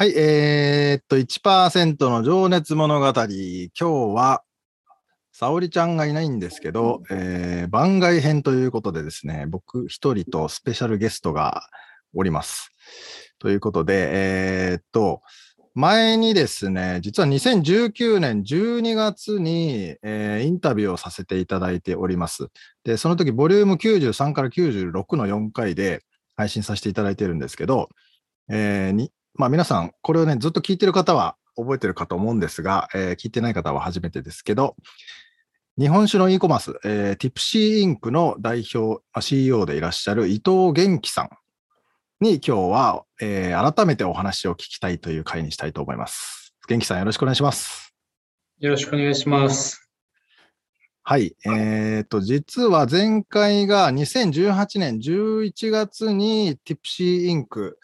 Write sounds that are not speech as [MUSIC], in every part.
はい、えー、っと、1%の情熱物語。今日は、沙織ちゃんがいないんですけど、えー、番外編ということでですね、僕一人とスペシャルゲストがおります。ということで、えー、っと、前にですね、実は2019年12月に、えー、インタビューをさせていただいております。で、その時、ボリューム93から96の4回で配信させていただいてるんですけど、えー、まあ皆さん、これをね、ずっと聞いてる方は覚えてるかと思うんですが、えー、聞いてない方は初めてですけど、日本酒の e コマース、えー、ティプシーインクの代表、CEO でいらっしゃる伊藤元気さんに今日は、えー、改めてお話を聞きたいという回にしたいと思います。元気さんよろしくお願いします。よろしくお願いします。はい。えっ、ー、と、実は前回が2018年11月にティプシーインク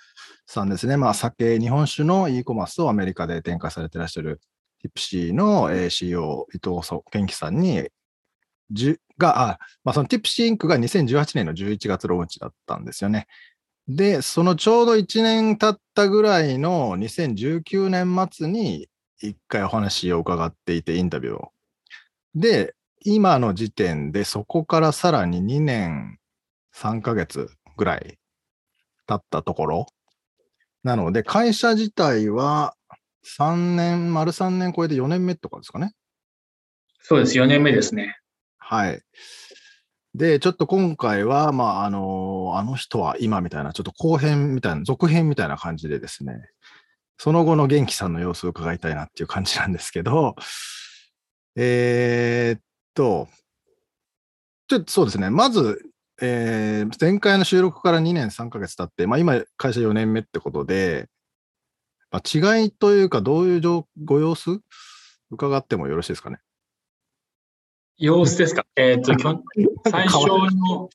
さんですね。まあ、酒、日本酒の e コマースをアメリカで展開されていらっしゃるティプシーの CEO 伊藤健貴さんに、じが、あ、まあ、そのティプシーインクが2018年の11月ローンチだったんですよね。で、そのちょうど1年経ったぐらいの2019年末に一回お話を伺っていて、インタビューを。で、今の時点でそこからさらに2年3ヶ月ぐらい経ったところなので、会社自体は3年、丸3年超えて4年目とかですかね。そうです、4年目ですね。はい。で、ちょっと今回は、まあ、あの、あの人は今みたいな、ちょっと後編みたいな、続編みたいな感じでですね、その後の元気さんの様子を伺いたいなっていう感じなんですけど、えー、っと、ちょっとそうですね、まず、えー、前回の収録から2年3ヶ月経って、まあ、今、会社4年目ってことで、まあ、違いというか、どういうご様子？伺ってもよろしいですかね？様子ですか？えっ、ー、と、最初の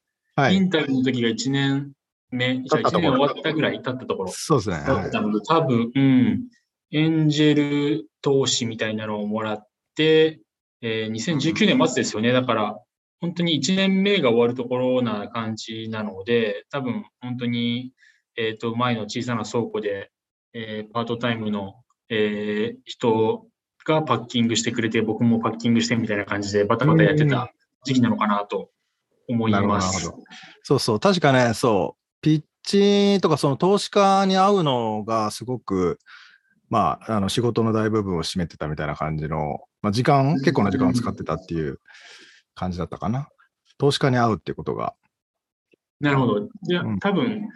インタビューの時が1年目、はい、1年終わったぐらい経ったところ。そうですね。だったので、多分、うん、エンジェル投資みたいなのをもらって、えー、2019年末ですよね。だから、本当に1年目が終わるところな感じなので、多分本当に、えっ、ー、と、前の小さな倉庫で、えー、パートタイムの、えー、人がパッキングしてくれて、僕もパッキングしてみたいな感じでバタバタやってた時期なのかなと思います。そうそう、確かね、そう、ピッチとかその投資家に会うのがすごく、まあ、あの仕事の大部分を占めてたみたいな感じの、まあ、時間、結構な時間を使ってたっていう感じだったかな。投資家に会うってことが。なるほど。じゃあ、うん、多分、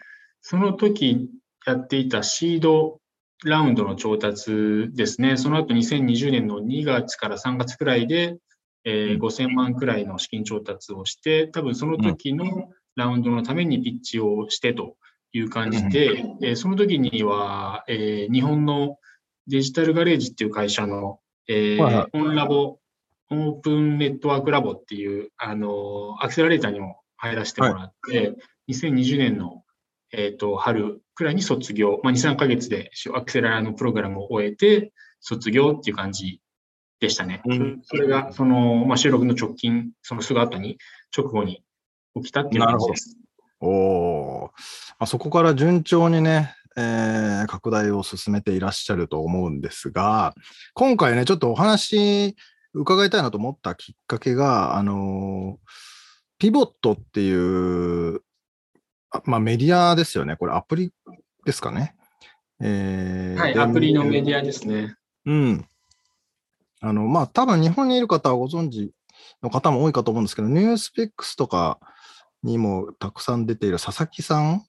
その時やっていたシードラウンドの調達ですね。その後2020年の2月から3月くらいで、えー、5000万くらいの資金調達をして、多分その時のラウンドのためにピッチをしてという感じで、うん、えー、その時には、えー、日本のデジタルガレージっていう会社の、えー、はいはい、オンラボオープンネットワークラボっていう、あの、アクセラレーターにも入らせてもらって、はい、2020年の、えっ、ー、と、春くらいに卒業、まあ、2、3ヶ月でアクセララのプログラムを終えて、卒業っていう感じでしたね。うん、それが、その、まあ、収録の直近、そのすぐ後に、直後に起きたっていう感じです。おお、あそこから順調にね、えー、拡大を進めていらっしゃると思うんですが、今回ね、ちょっとお話伺いたいなと思ったきっかけが、あの、ピボットっていう、まあ、メディアですよね。これアプリですかね。えー、はい、アプリのメディアですね。うん。あの、まあ、多分日本にいる方はご存知の方も多いかと思うんですけど、ニュースピックスとかにもたくさん出ている佐々木さん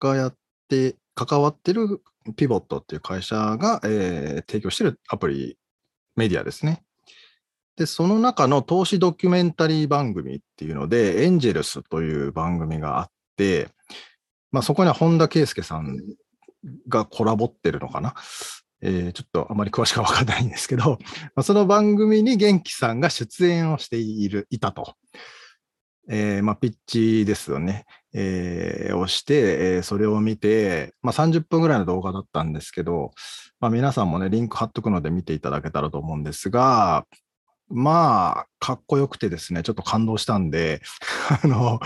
がやって、関わってるピボットっていう会社が、えー、提供してるアプリ、メディアですね。で、その中の投資ドキュメンタリー番組っていうので、エンジェルスという番組があって、まあ、そこには本田圭佑さんがコラボってるのかな？えー、ちょっとあまり詳しくはわかんないんですけど、[LAUGHS] まあ、その番組に元気さんが出演をしている、いたと。えー、まあ、ピッチですよね。えー、をして、えー、それを見て、まあ、30分ぐらいの動画だったんですけど、まあ、皆さんもね、リンク貼っとくので見ていただけたらと思うんですが、まあ、かっこよくてですね、ちょっと感動したんで、[LAUGHS] あの、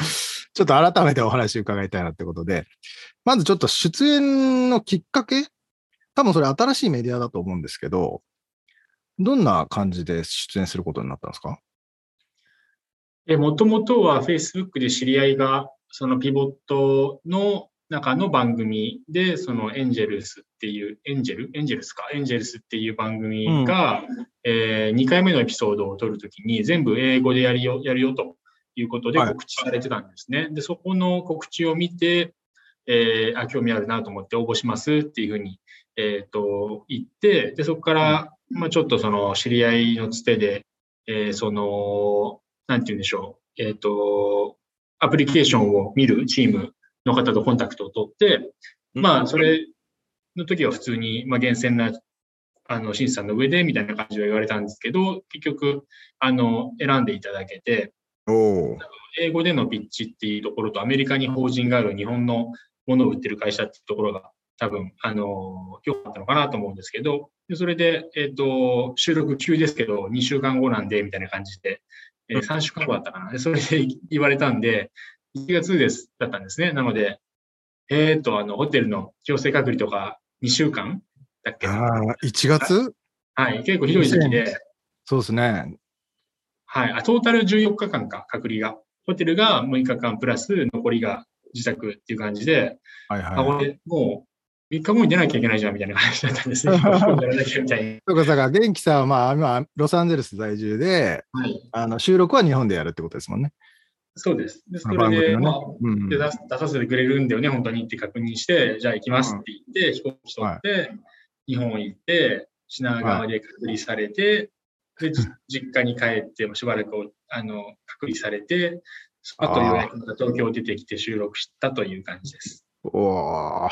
ちょっと改めてお話伺いたいなってことで、まずちょっと出演のきっかけ？多分それ新しいメディアだと思うんですけど、どんな感じで出演することになったんですか？もともとは Facebook で知り合いが、そのピボットの中の番組で、そのエンジェルスっていう、エンジェルエンジェルスか？エンジェルスっていう番組が、うん、えー、2回目のエピソードを撮るときに全部英語でやるよ、やるよということで告知されてたんですね。はい、で、そこの告知を見て、えー、あ、興味あるなと思って応募しますっていうふうに、えっ、ー、と、言って、で、そこから、まあちょっとその知り合いのつてで、えー、その、なんて言うんでしょう、えっ、ー、と、アプリケーションを見るチームの方とコンタクトを取って、まあ、それの時は普通に、まあ、厳選な、あの、審査の上で、みたいな感じは言われたんですけど、結局、あの、選んでいただけて、英語でのピッチっていうところと、アメリカに法人がある日本のものを売ってる会社っていうところが、多分、あの、良かったのかなと思うんですけど、でそれで、えっ、ー、と、収録急ですけど、2週間後なんで、みたいな感じで、えー、3週間後だったかな。でそれで言われたんで、1月です、だったんですね。なので、えっ、ー、と、あの、ホテルの強制隔離とか2週間だっけ？ああ、1月？はい、結構ひどい時期で。そうですね。はいあ、トータル14日間か、隔離が。ホテルが6日間プラス、残りが自宅っていう感じで、はいはい、あ、これ、もう、3日後に出なきゃいけないじゃんみたいな感じだっ [LAUGHS] たんですね。そうか、そうか、元気さんは、まあ、今、ロサンゼルス在住で、はい、あの収録は日本でやるってことですもんね。そうです。で、それで、ねまあうん、で出出させてくれるんだよね、本当にって確認して、じゃあ行きますって言って、飛行機取って、はい、日本行って、品川で隔離されて、はい、で、[LAUGHS] 実家に帰って、しばらくあの隔離されて、あとようやく東京出てきて収録したという感じです。お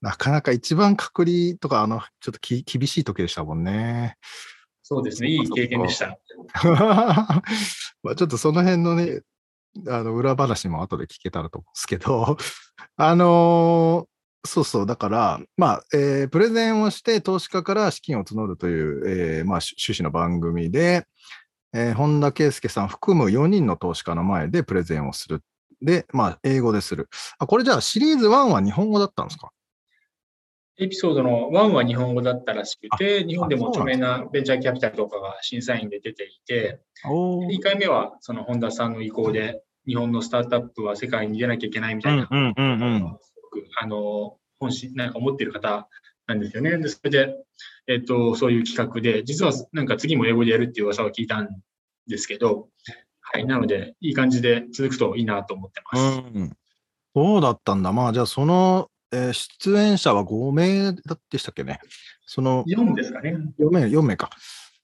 なかなか一番隔離とか、あの、ちょっとき厳しい時でしたもんね。そうですね、いい経験でした。[LAUGHS] まあちょっとその辺のね、あの裏話も後で聞けたらと思うんですけど、[LAUGHS] あのー、そうそう、だから、まあ、えー、プレゼンをして投資家から資金を募るという、えー、まあ、趣旨の番組で、えー、本田圭佑さん含む4人の投資家の前でプレゼンをする。で、まあ、英語でする。あ、これじゃあシリーズ1は日本語だったんですか？エピソードの1は日本語だったらしくて、日本でも著名なベンチャーキャピタルとかが審査員で出ていて、2回目はその本田さんの意向で、日本のスタートアップは世界に出なきゃいけないみたいな、うんうんうんうん、すごくあの本心なんか思ってる方なんですよね。で、それで、えっ、と、そういう企画で、実はなんか次も英語でやるっていう噂を聞いたんですけど、はい、なので、いい感じで続くといいなと思ってます。うん、そうだったんだ？まあ、じゃあ、そのえー、出演者は5名でしたっけね？その4ですかね。4名、4名か。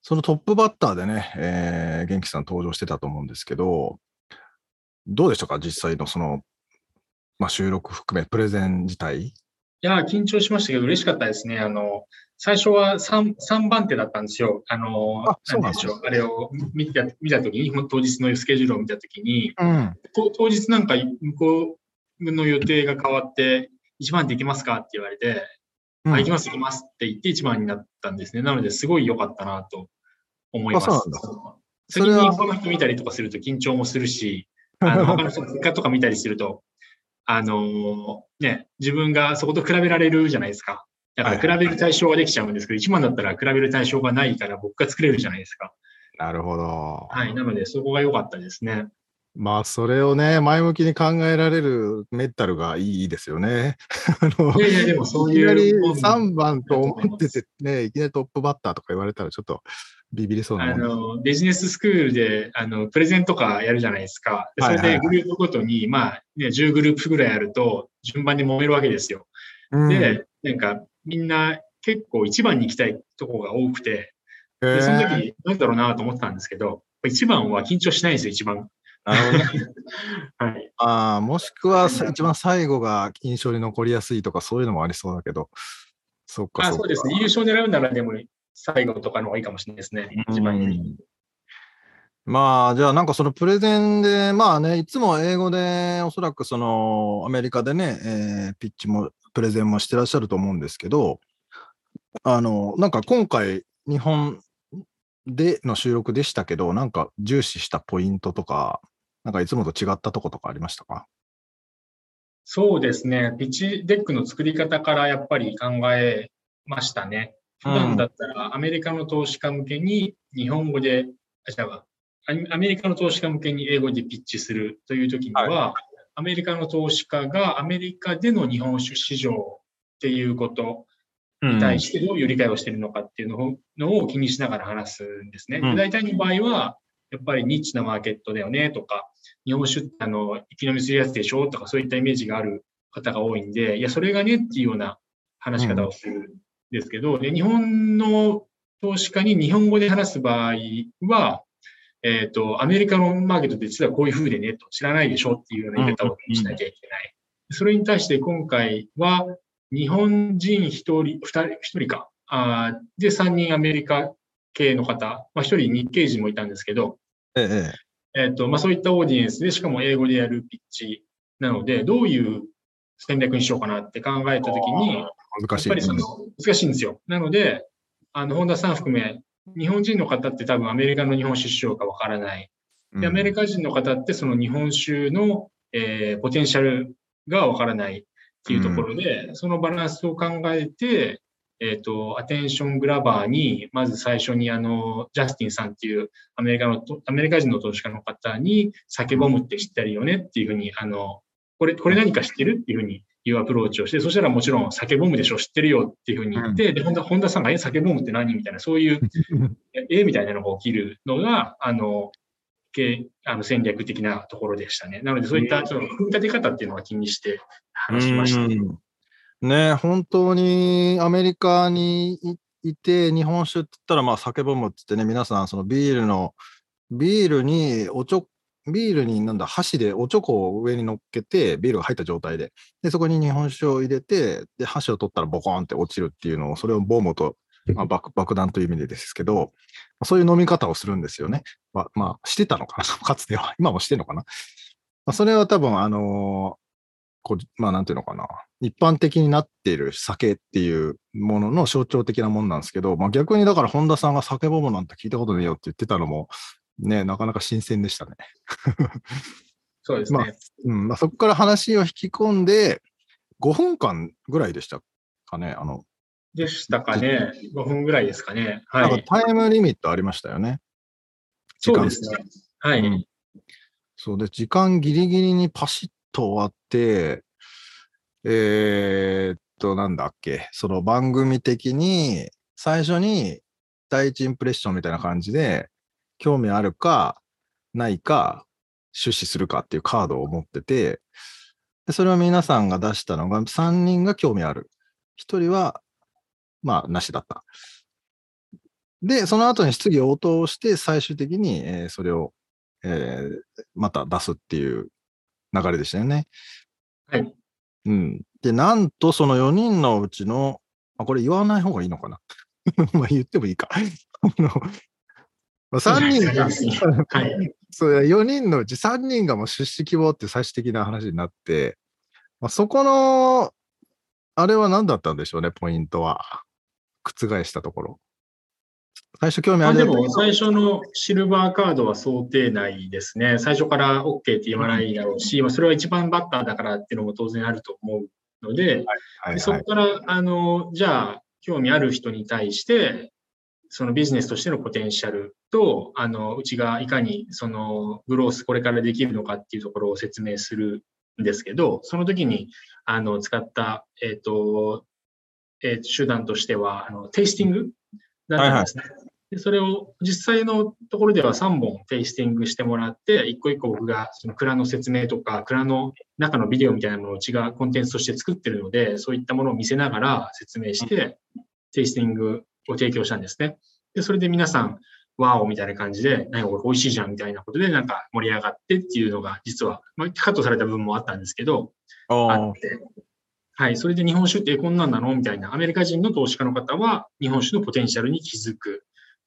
そのトップバッターでね、えー、元気さん登場してたと思うんですけど、どうでしたか？実際のその、まあ、収録含め、プレゼン自体。いや、緊張しましたけど、嬉しかったですね。あの、最初は 3, 3番手だったんですよ。あの、あそうなんでしょう。あれを見た見たときに、当日のスケジュールを見たときに、うん、当日なんか向こうの予定が変わって、1番で行きますかって言われて、うん、あ、行きます行きますって言って1番になったんですね。なので、すごい良かったなと思います。そうなんだ。先に他の人見たりとかすると緊張もするし、[LAUGHS] あの他の人の結果とか見たりすると、あのー、ね、自分がそこと比べられるじゃないですか。だから比べる対象ができちゃうんですけど、1番だったら比べる対象がないから僕が作れるじゃないですか。なるほど。はい。なので、そこが良かったですね。まあ、それをね、前向きに考えられるメンタルがいいですよね。[LAUGHS] いやいや、でもそういう。いきなり3番と思っててね、いきなりトップバッターとか言われたらちょっとビビりそうなあの、ビジネススクールで、あの、プレゼンとかやるじゃないですか。それでグループごとに、まあ、ね、10グループぐらいあると、順番に揉めるわけですよ。うん、で、なんか、みんな結構一番に行きたいとこが多くて、でその時、なんだろうなと思ってたんですけど、一番は緊張しないんですよ、一番。なるほど、ね。[LAUGHS] はい。ああ、もしくは一番最後が印象に残りやすいとか、そういうのもありそうだけど。そうかそうですね。優勝狙うならでも最後とかの方がいいかもしれないですね。一番に。まあ、じゃあなんかそのプレゼンで、まあね、いつも英語でおそらくそのアメリカでね、えー、ピッチもプレゼンもしてらっしゃると思うんですけど、あの、なんか今回日本での収録でしたけど、なんか重視したポイントとか、なんかいつもと違ったとことかありましたか？そうですね。ピッチデックの作り方からやっぱり考えましたね。普段だったらアメリカの投資家向けに日本語で、あ、じゃあ、アメリカの投資家向けに英語でピッチするという時には、はい、アメリカの投資家がアメリカでの日本酒市場っていうことに対してどういう理解をしているのかっていうののを気にしながら話すんですね。うん、大体の場合は、やっぱりニッチなマーケットだよねとか、日本酒あの、生き飲みするやつでしょとかそういったイメージがある方が多いんで、いや、それがねっていうような話し方をするんですけど、で日本の投資家に日本語で話す場合は、えっ、ー、と、アメリカのマーケットって実はこういう風でねと知らないでしょっていうような言い方をしなきゃいけない。それに対して今回は、日本人一人、二人、一人か。あで、三人アメリカ系の方、まあ一人日系人もいたんですけど、えええっ、と、まあそういったオーディエンスで、しかも英語でやるピッチなので、どういう戦略にしようかなって考えたときに、難しい。やっぱりその、難しいんですよ。なので、あの、本田さん含め、日本人の方って多分アメリカの日本酒市場かわからない。で、アメリカ人の方ってその日本酒の、えー、ポテンシャルがわからないっていうところで、うん、そのバランスを考えて、えっ、ー、と、アテンショングラバーに、まず最初にあの、ジャスティンさんっていうアメリカの、アメリカ人の投資家の方に、酒ボムって知ってるよねっていうふうに、あの、これ、これ何か知ってるっていうふうにいうアプローチをして、そしたらもちろん酒ボムでしょ、知ってるよっていうふうに言って、うん、で、本田さんが、え、酒ボムって何みたいな、そういう、[LAUGHS] え、みたいなのが起きるのが、あの、あの戦略的なところでしたね。なので、そういったその組み立て方っていうのは気にして話しました。ね本当にアメリカにいて、日本酒って言ったら、まあ、酒ボムって言ってね、皆さん、そのビールの、ビールにおちょ、ビールになんだ、箸でおちょこを上に乗っけて、ビールが入った状態で、で、そこに日本酒を入れて、で、箸を取ったらボコーンって落ちるっていうのを、それをボムと、まあ、爆爆弾という意味でですけど、そういう飲み方をするんですよね。まあ、まあ、してたのかな、かつては。今もしてんのかな。まあ、それは多分、あのー、こうまあ、なんていうのかな。一般的になっている酒っていうものの象徴的なもんなんですけど、まあ、逆にだから本田さんが酒ボムなんて聞いたことねえよって言ってたのも、ね、なかなか新鮮でしたね。そうですね。まあ、うんまあ、そこから話を引き込んで、5分間ぐらいでしたかね。あのでしたかね。5分ぐらいですかね。はい。タイムリミットありましたよね。そうですね。はい、うん。そうで、時間ギリギリにパシッと終わって、えー、っと、なんだっけ、その番組的に、最初に第一インプレッションみたいな感じで、興味あるか、ないか、出資するかっていうカードを持ってて、それを皆さんが出したのが、3人が興味ある。1人はまあ、なしだった。で、その後に質疑応答して、最終的に、えー、それを、えー、また出すっていう流れでしたよね。はい。うん。で、なんとその4人のうちの、あ、これ言わない方がいいのかな。[LAUGHS] まあ言ってもいいか。[LAUGHS] 3人が、[LAUGHS] はい、そう4人のうち3人がもう出資希望って最終的な話になって、まあ、そこの、あれは何だったんでしょうね、ポイントは。覆したところ。最初興味あるでも最初のシルバーカードは想定内ですね。最初から OK って言わないだろうし、うん、それは一番バッターだからっていうのも当然あると思うので、はいはいはい、そこから、あの、じゃあ、興味ある人に対して、そのビジネスとしてのポテンシャルと、あの、うちがいかにそのグロースこれからできるのかっていうところを説明するんですけど、その時に、あの、使った、えっ、ー、と、えー、手段としては、あの、テイスティングだったんですね。はいはいで、それを実際のところでは3本テイスティングしてもらって、一個一個僕がその蔵の説明とか、蔵の中のビデオみたいなものを違うコンテンツとして作ってるので、そういったものを見せながら説明して、テイスティングを提供したんですね。で、それで皆さん、ワーオみたいな感じで、何かこれ美味しいじゃんみたいなことで、なんか盛り上がってっていうのが、実は、まあ、カットされた部分もあったんですけど、あって、はい、それで日本酒ってこんなんなの？みたいな、アメリカ人の投資家の方は、日本酒のポテンシャルに気づく。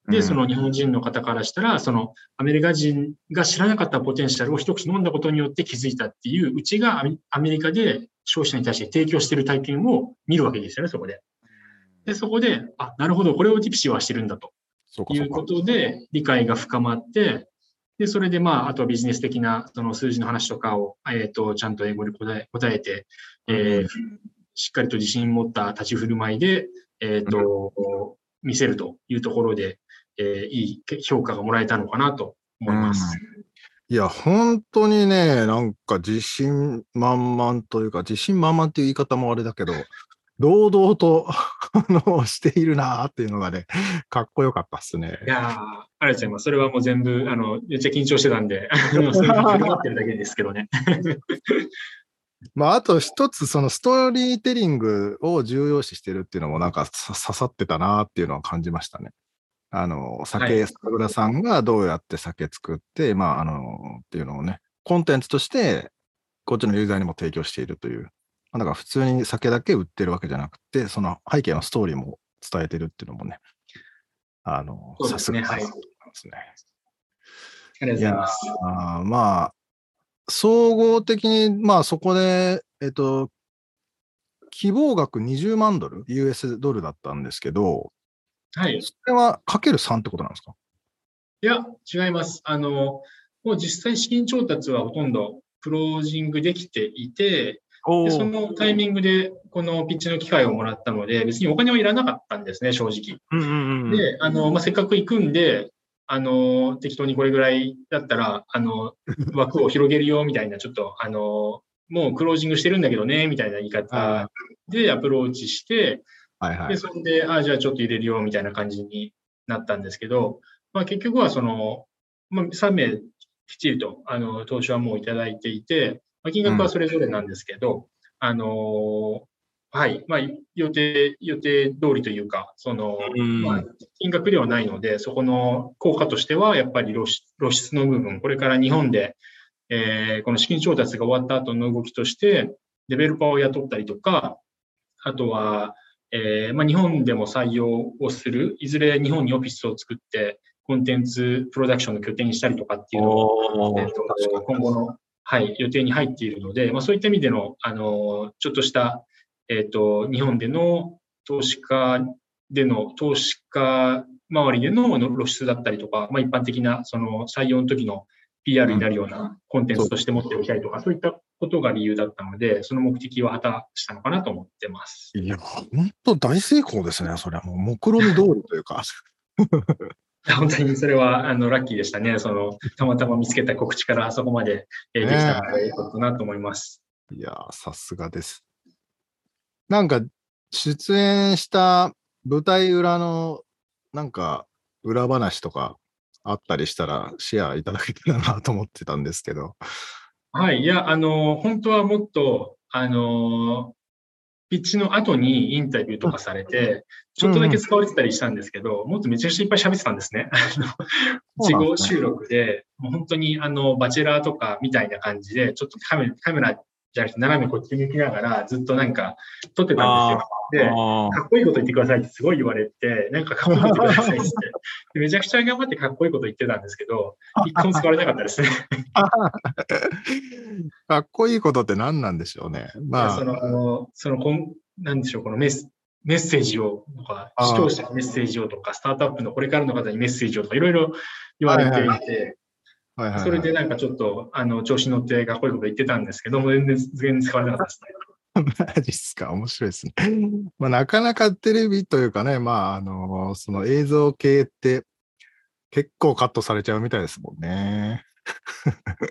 で、その日本人の方からしたら、そのアメリカ人が知らなかったポテンシャルを一口飲んだことによって気づいたっていう、うちがアメリカで消費者に対して提供している体験を見るわけですよね、そこで。で、そこで、あ、なるほど、これをティプシーはしてるんだと。いうことで、理解が深まって、で、それで、まあ、あとはビジネス的な、その数字の話とかを、えっ、ー、と、ちゃんと英語で答え、答えて、えー、しっかりと自信持った立ち振る舞いで、えっ、ー、と、見せるというところで、えー、いい評価がもらえたのかなと思います。いや、本当にね、なんか自信満々というか、自信満々っていう言い方もあれだけど、堂々とあのしているなっていうのがね、かっこよかったっすね。いやありがとうございます。それはもう全部、あの、めっちゃ緊張してたんで、それ振るってるだけですけどね。まあ、あと一つ、そのストーリーテリングを重要視してるっていうのもなんか刺さってたなっていうのは感じましたね。あの、酒、酒蔵さんがどうやって酒作って、まあ、あの、っていうのをね、コンテンツとして、こっちのユーザーにも提供しているという。まあ、だから普通に酒だけ売ってるわけじゃなくて、その背景のストーリーも伝えてるっていうのもね、あの、さすがですね。はい。ありがとうございます。あまあ、総合的に、まあそこで、えっと、希望額20万ドル、US ドルだったんですけど、はい。それはかける3ってことなんですか？いや、違います。あの、もう実際資金調達はほとんどクロージングできていて、でそのタイミングでこのピッチの機会をもらったので、別にお金はいらなかったんですね、正直。うんうんうん、で、あの、まあ、せっかく行くんで、あの、適当にこれぐらいだったら、あの、[LAUGHS] 枠を広げるよ、みたいな、ちょっと、あの、もうクロージングしてるんだけどね、みたいな言い方でアプローチして、はいはい、で、それで、ああ、じゃあちょっと入れるよ、みたいな感じになったんですけど、まあ結局はその、まあ、3名きっちりと、あの、投資はもういただいていて、まあ、金額はそれぞれなんですけど、うん、あの、はい。まあ、予定、予定通りというか、その、まあ、金額ではないので、そこの効果としては、やっぱり露出の部分、これから日本で、えー、この資金調達が終わった後の動きとして、デベロッパーを雇ったりとか、あとは、えー、まあ、日本でも採用をする、いずれ日本にオフィスを作って、コンテンツプロダクションの拠点にしたりとかっていうのを、えー、と今後の、はい、予定に入っているので、まあ、そういった意味での、あの、ちょっとした、えっ、ー、と、日本での投資家での、投資家周りでの露出だったりとか、まあ、一般的なその採用の時の PR になるようなコンテンツとして持っておきたいとか、そういったことが理由だったので、その目的は果たしたのかなと思ってます。いや、本当大成功ですね。それはもう目論見通りというか。[LAUGHS] 本当にそれはあのラッキーでしたね。そのたまたま見つけた告知からあそこまでできたので、よかったなと思います。いやさすがです。なんか、出演した舞台裏の、なんか、裏話とかあったりしたら、シェアいただけたらなと思ってたんですけど。はい。いや、あの、本当はもっと、あの、ピッチの後にインタビューとかされて、ちょっとだけ使われてたりしたんですけど、うん、もっとめちゃくちゃいっぱい喋ってたんですね。自己収録で、もう本当にあの、バチェラーとかみたいな感じで、ちょっとカメラ、カメラじゃなくて斜めこっち向きながらずっとなんか撮ってたんですよ。で、かっこいいこと言ってくださいってすごい言われて、なんかかっこいいこと言ってくださいって。[LAUGHS] めちゃくちゃ頑張ってかっこいいこと言ってたんですけど、[LAUGHS] 一個も使われなかったですね。[LAUGHS] かっこいいことって何なんでしょうね。まあ。その、そのこん、なんでしょう、このメス、メッセージをとか、視聴者にメッセージをとか、スタートアップのこれからの方にメッセージをとか、いろいろ言われていて、はいはいはいはい、それでなんかちょっと、あの、調子乗ってかっこいいこと言ってたんですけども、全然、全然使われなかったですね。[LAUGHS] マジっすか面白いですね。まあ、なかなかテレビというかね、まあ、あの、その映像系って結構カットされちゃうみたいですもんね。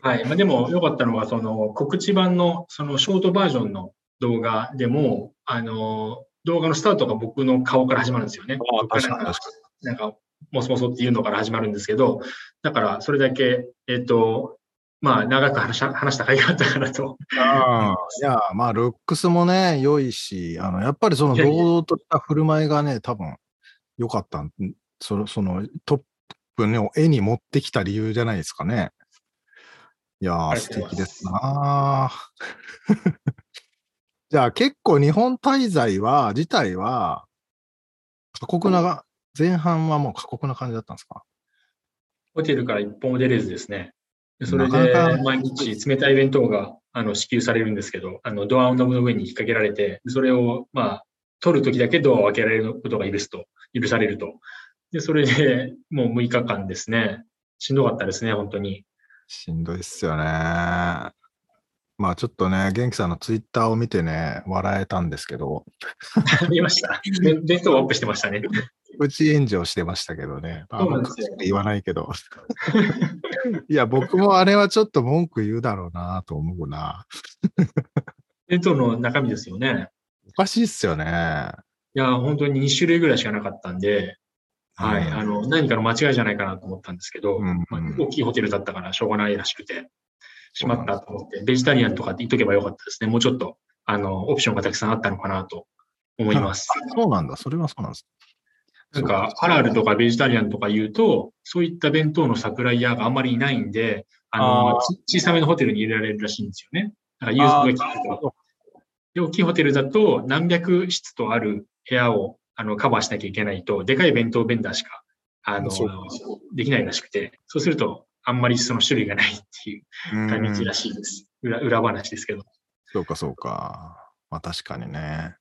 はい。まあ、でも良かったのは、その告知版のそのショートバージョンの動画でも、あの、動画のスタートが僕の顔から始まるんですよね。あ確かに確かに。なんかもそもそっていうのから始まるんですけど、だからそれだけ、えっ、と、まあ、長く話した話した甲斐があったかなと。あいや、まあ、ルックスもね、良いし、あの、やっぱりその堂々とした振る舞いがね、多分、良かったんその、その、トップの絵に持ってきた理由じゃないですかね。いやー、素敵ですな [LAUGHS] じゃあ結構日本滞在は、自体は、過酷な、前半はもう過酷な感じだったんですか？ホテルから一本も出れずですね。それで毎日冷たい弁当があの支給されるんですけど、あのドアノブの上に引っ掛けられて、それをまあ取るときだけドアを開けられることが許すと、許されると。で、それでもう6日間ですね。しんどかったですね、本当に。しんどいっすよね。まあちょっとね、元気さんのツイッターを見てね、笑えたんですけど。[LAUGHS] 見ました。弁当をアップしてましたね。プチ炎上してましたけどね。まあ、言わないけど。[LAUGHS] いや、僕もあれはちょっと文句言うだろうなと思うな。弁当の中身ですよね。おかしいっすよね。いや、本当に2種類ぐらいしかなかったんで、はい、うん、あの、何かの間違いじゃないかなと思ったんですけど、うんうん、まあ、大きいホテルだったからしょうがないらしくて、しまったと思って、ベジタリアンとかって言っとけばよかったですね。もうちょっと、あの、オプションがたくさんあったのかなと思います。そうなんだ。それはそうなんです。なんか、ハラルとかベジタリアンとか言うと、そういった弁当のサプライヤーがあんまりいないんで、あの、あ小さめのホテルに入れられるらしいんですよね。だから、ユーズが効くと。大きいホテルだと何百室とある部屋をあのカバーしなきゃいけないと、でかい弁当ベンダーしか、あの、できないらしくて、そうすると、あんまりその種類がないっていう感じらしいです。裏裏話ですけど。そうか、そうか。まあ確かにね。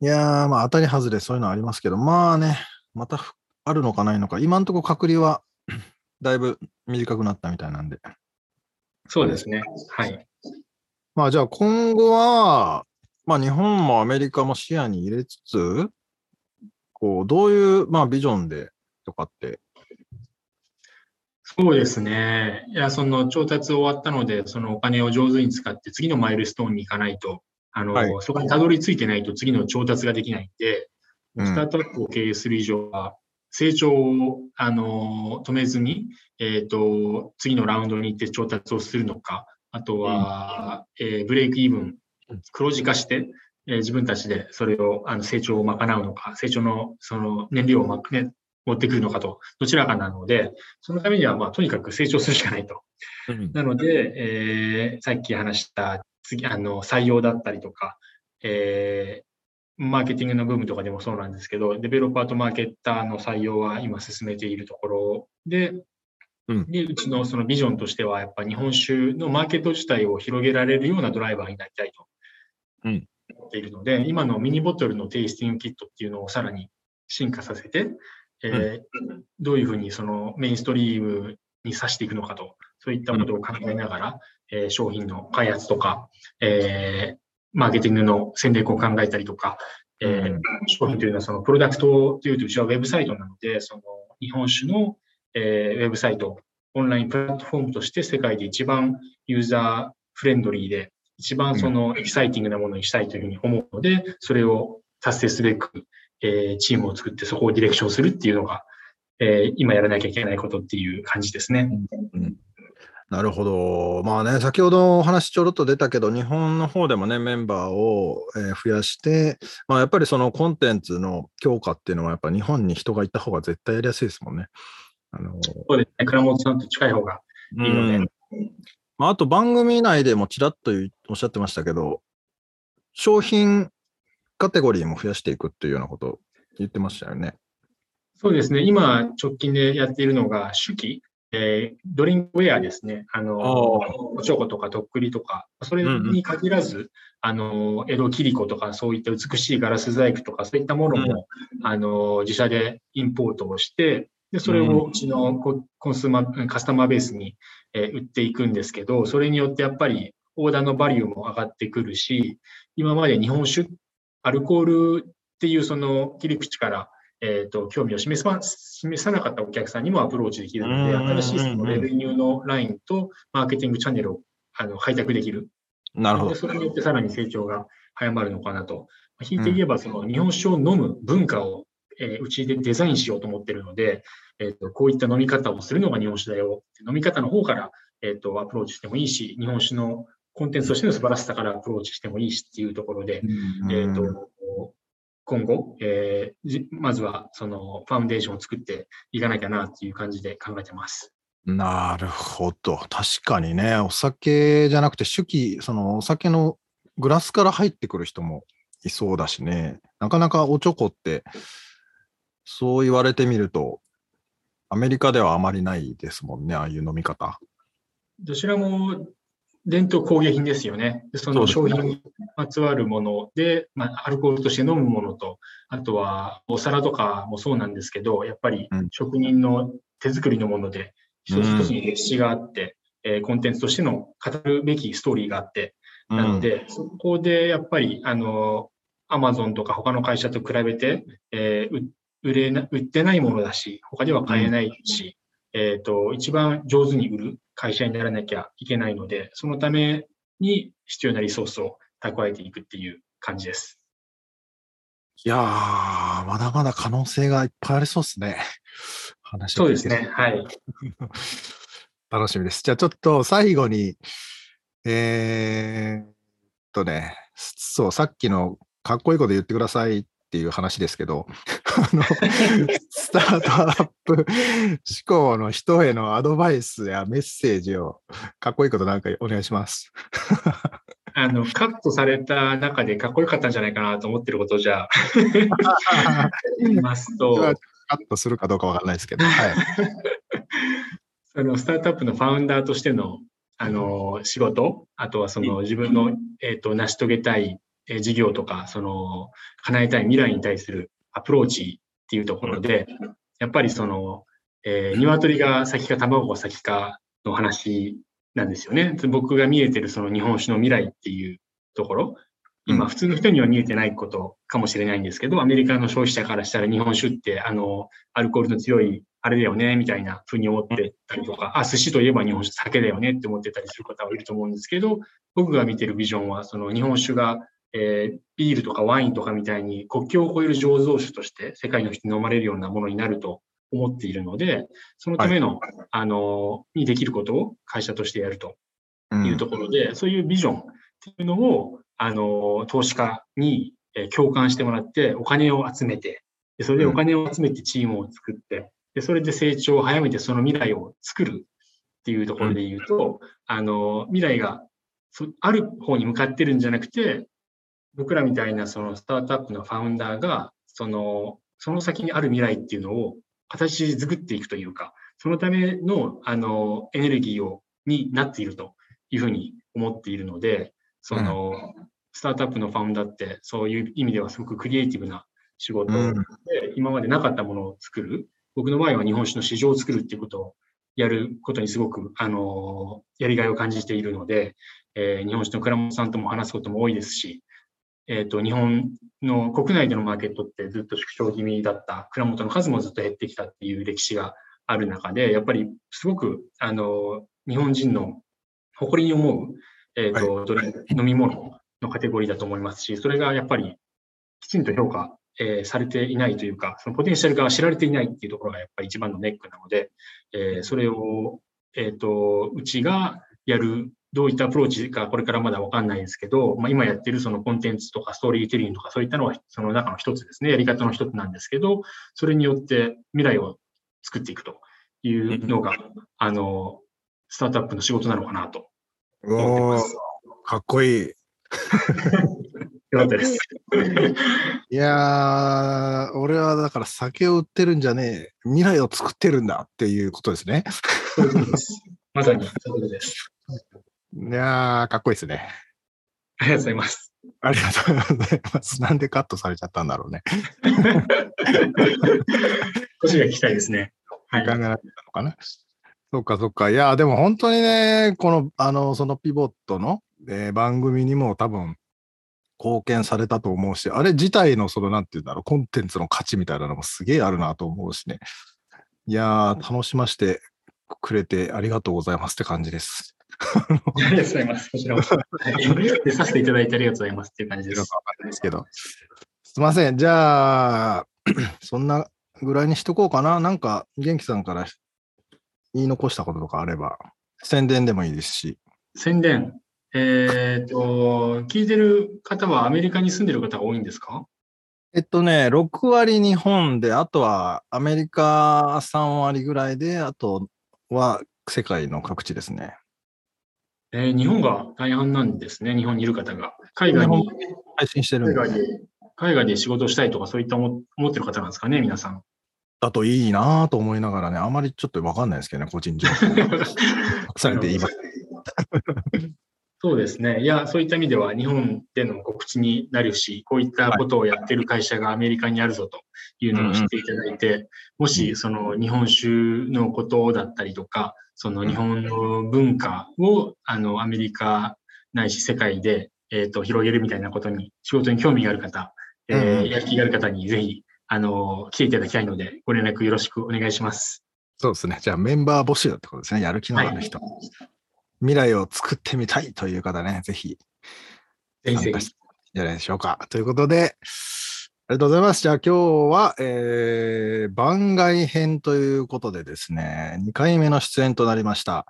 いやー、まあ当たり外れそういうのありますけど、まあね、またあるのかないのか、今んとこ隔離は [CLEARS THROAT] だいぶ短くなったみたいなんで。そうですね。はい。まあじゃあ今後は、まあ日本もアメリカも視野に入れつつ、こう、どういう、まあビジョンでとかって？そうですね。いや、その調達終わったので、そのお金を上手に使って次のマイルストーンに行かないと、あの、はい、そこにたどり着いてないと次の調達ができないんで、スタートアップを経営する以上は、成長を、あの、止めずに、えっ、ー、と、次のラウンドに行って調達をするのか、あとは、うん、えー、ブレイクイーブン、黒字化して、えー、自分たちでそれを、あの、成長を賄うのか、成長の、その、燃料を、ま、ね、持ってくるのかと、どちらかなので、そのためには、まあ、とにかく成長するしかないと。うん、なので、えー、さっき話した次、あの、採用だったりとか、えー、マーケティングの部分とかでもそうなんですけど、デベロッパーとマーケッターの採用は今進めているところで、うん、でうちのそのビジョンとしては、やっぱ日本酒のマーケット自体を広げられるようなドライバーになりたいと思っているので、うん、今のミニボトルのテイスティングキットっていうのをさらに進化させて、えー、どういうふうにそのメインストリームに指していくのかと、そういったことを考えながら、えー、商品の開発とか、えー、マーケティングの戦略を考えたりとか、えー、商品というのはそのプロダクトというとうちはウェブサイトなので、その日本酒の、えー、ウェブサイト、オンラインプラットフォームとして世界で一番ユーザーフレンドリーで、一番そのエキサイティングなものにしたいというふうに思うので、それを達成すべく、えー、チームを作ってそこをディレクションするっていうのが、えー、今やらなきゃいけないことっていう感じですね。うん、なるほど。まあね、先ほどお話ちょろっと出たけど、日本の方でもね、メンバーを、えー、増やして、まあ、やっぱりそのコンテンツの強化っていうのは、やっぱ日本に人がいた方が絶対やりやすいですもんね。あのー、そうですね、倉本さんと近い方がいいので。まあ、あと番組内でもちらっとおっしゃってましたけど、商品カテゴリーも増やしていくっていうようなことを言ってましたよね。そうですね。今、直近でやっているのが、手記、えー、ドリンクウェアですね。あの、おちょことかとっくりとか、それに限らず、うんうん、あの、江戸切子とか、そういった美しいガラス細工とか、そういったものも、うん、あの、自社でインポートをして、で、それをうちのコンスーマー、カスタマーベースに、えー、売っていくんですけど、それによってやっぱりオーダーのバリューも上がってくるし、今まで日本酒アルコールっていうその切り口から、えーと、興味を示さ示さなかったお客さんにもアプローチできるので、新しいそのレベニューのラインとマーケティングチャンネルをあの開拓できる。なるほど。それによってさらに成長が早まるのかなと。引いて言えば、その日本酒を飲む文化をえーうちでデザインしようと思ってるので、えっ、と、こういった飲み方をするのが日本酒だよ。飲み方の方から、えっ、と、アプローチしてもいいし、日本酒のコンテンツとしての素晴らしさからアプローチしてもいいしっていうところで、えっ、と、今後、えーじまずはそのファウンデーションを作っていかなきゃなっていう感じで考えてます。なるほど。確かにね、お酒じゃなくて手記、そのお酒のグラスから入ってくる人もいそうだしね、なかなかおちょこって、そう言われてみると、アメリカではあまりないですもんね、ああいう飲み方。どちらも伝統工芸品ですよね。でその商品にまつわるもので、まあ、アルコールとして飲むものと、あとはお皿とかもそうなんですけど、やっぱりうん。職人の手作りのもので、一つ一つに歴史があって、えーコンテンツとしての語るべきストーリーがあって、なので、そこでやっぱり、あの、アマゾンとか他の会社と比べて、えーう売れな、売ってないものだし、他では買えないし、えっ、と、一番上手に売る会社にならなきゃいけないので、そのために必要なリソースを蓄えていくっていう感じです。いやー、まだまだ可能性がいっぱいありそうですね。話そうですね。はい。[LAUGHS] 楽しみです。じゃあちょっと最後に、えーっとね、そう、さっきのかっこいいこと言ってくださいっていう話ですけど、あの、スタートアップ思考の人へのアドバイスやメッセージをかっこいいことなんかお願いします。[LAUGHS] あの、カットされた中でかっこよかったんじゃないかなと思ってることをじゃあ、言いますと、カットするかどうかわからないですけど、はい。[LAUGHS] そのスタートアップのファウンダーとしての、あの、仕事、あとはその自分の、えっ、と、成し遂げたい、えー事業とか、その、叶えたい未来に対するアプローチっていうところで、やっぱりその、えー鶏が先か卵が先かの話なんですよね。僕が見えてるその日本酒の未来っていうところ、今、うん。普通の人には見えてないことかもしれないんですけど、アメリカの消費者からしたら日本酒って、あの、アルコールの強いあれだよね、みたいな風に思ってたりとか、あ、寿司といえば日本酒、酒だよねって思ってたりする方はいると思うんですけど、僕が見てるビジョンは、その日本酒が、えービールとかワインとかみたいに国境を越える醸造酒として世界の人に飲まれるようなものになると思っているので、そのための、あの、にできることを会社としてやるとうん。いうところで、そういうビジョンっていうのを、あの、投資家にえー共感してもらって、お金を集めて、でそれでお金を集めてチームを作って、でそれで成長を早めてその未来を作るっていうところで言うと、あの、未来がそある方に向かってるんじゃなくて、僕らみたいなそのスタートアップのファウンダーが、その、その先にある未来っていうのを形作っていくというか、そのための、あの、エネルギーを、になっているというふうに思っているので、その、スタートアップのファウンダーって、そういう意味ではすごくクリエイティブな仕事で、うん今までなかったものを作る。僕の場合は日本酒の市場を作るっていうことをやることにすごく、あの、やりがいを感じているので、えー日本酒の倉本さんとも話すことも多いですし、えっ、と、日本の国内でのマーケットってずっと縮小気味だった、蔵元の数もずっと減ってきたっていう歴史がある中で、やっぱりすごく、あの、日本人の誇りに思う、えっ、と、ドリ飲み物のカテゴリーだと思いますし、それがやっぱりきちんと評価、えーされていないというか、そのポテンシャルが知られていないっていうところがやっぱり一番のネックなので、えーそれを、えっ、と、うちがやる、どういったアプローチかこれからまだわかんないですけど、まあ、今やってるそのコンテンツとかストーリーテリングとかそういったのはその中の一つですね、やり方の一つなんですけど、それによって未来を作っていくというのが、あの、スタートアップの仕事なのかなと思ってます。かっこいい。[LAUGHS] よかったです。[LAUGHS] いやー、俺はだから酒を売ってるんじゃねえ、未来を作ってるんだっていうことですね。まさにそうです。いやー、かっこいいですね。ありがとうございます。ありがとうございます。なんでカットされちゃったんだろうね。[LAUGHS] 腰が聞きたいですね。はい考え。られたのかな。そうか、そうか。いや、でも本当にね、この、あの、そのピボットの、えー番組にも多分、貢献されたと思うし、あれ自体のその、なんていうんだろう、コンテンツの価値みたいなのもすげえあるなと思うしね。いやー、楽しましてくれてありがとうございますって感じです。ありがとうございます。こちらこそ。はいでさせていただいてありがとうございますっていう感じですよく。わかんないですけど。すいません。じゃあ、そんなぐらいにしとこうかな。なんか、元気さんから言い残したこととかあれば、宣伝でもいいですし。宣伝。えっ、と、聞いてる方はアメリカに住んでる方が多いんですか？えっとね、6割日本で、あとはアメリカ3割ぐらいで、あとは世界の各地ですね。えー、日本が大半なんですね、日本にいる方が。海外に配信してる海外で海外で仕事したいとか、そういった思思ってる方なんですかね、皆さん。だといいなと思いながらね、あまりちょっとわかんないですけどね、個人情報。[LAUGHS] されて言います。そうですね。いや、そういった意味では日本での告知になるし、こういったことをやってる会社がアメリカにあるぞというのを知っていただいて、うんもしその日本酒のことだったりとか、その日本の文化をあのアメリカないし世界で、えーと、広げるみたいなことに仕事に興味がある方、えー、やる気がある方にぜひあの来ていただきたいので、ご連絡よろしくお願いします。そうですね。じゃあメンバー募集だってことですね。やる気のある人。はい未来を作ってみたいという方ね、ぜひ、ぜひぜひ。じゃないでしょうか。ということで、ありがとうございます。じゃあ今日は、えー、番外編ということでですね、2回目の出演となりました。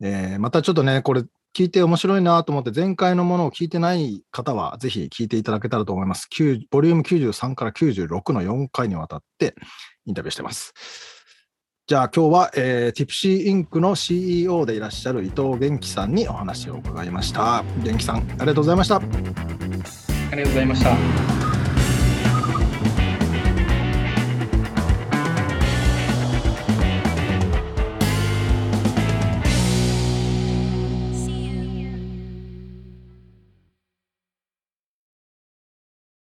えー、またちょっとね、これ聞いて面白いなと思って、前回のものを聞いてない方は、ぜひ聞いていただけたらと思います。ボリューム93から96の4回にわたってインタビューしてます。じゃあ今日は、えー、ティプシーインクの CEO でいらっしゃる伊藤元気さんにお話を伺いました。元気さん、ありがとうございました。ありがとうございました。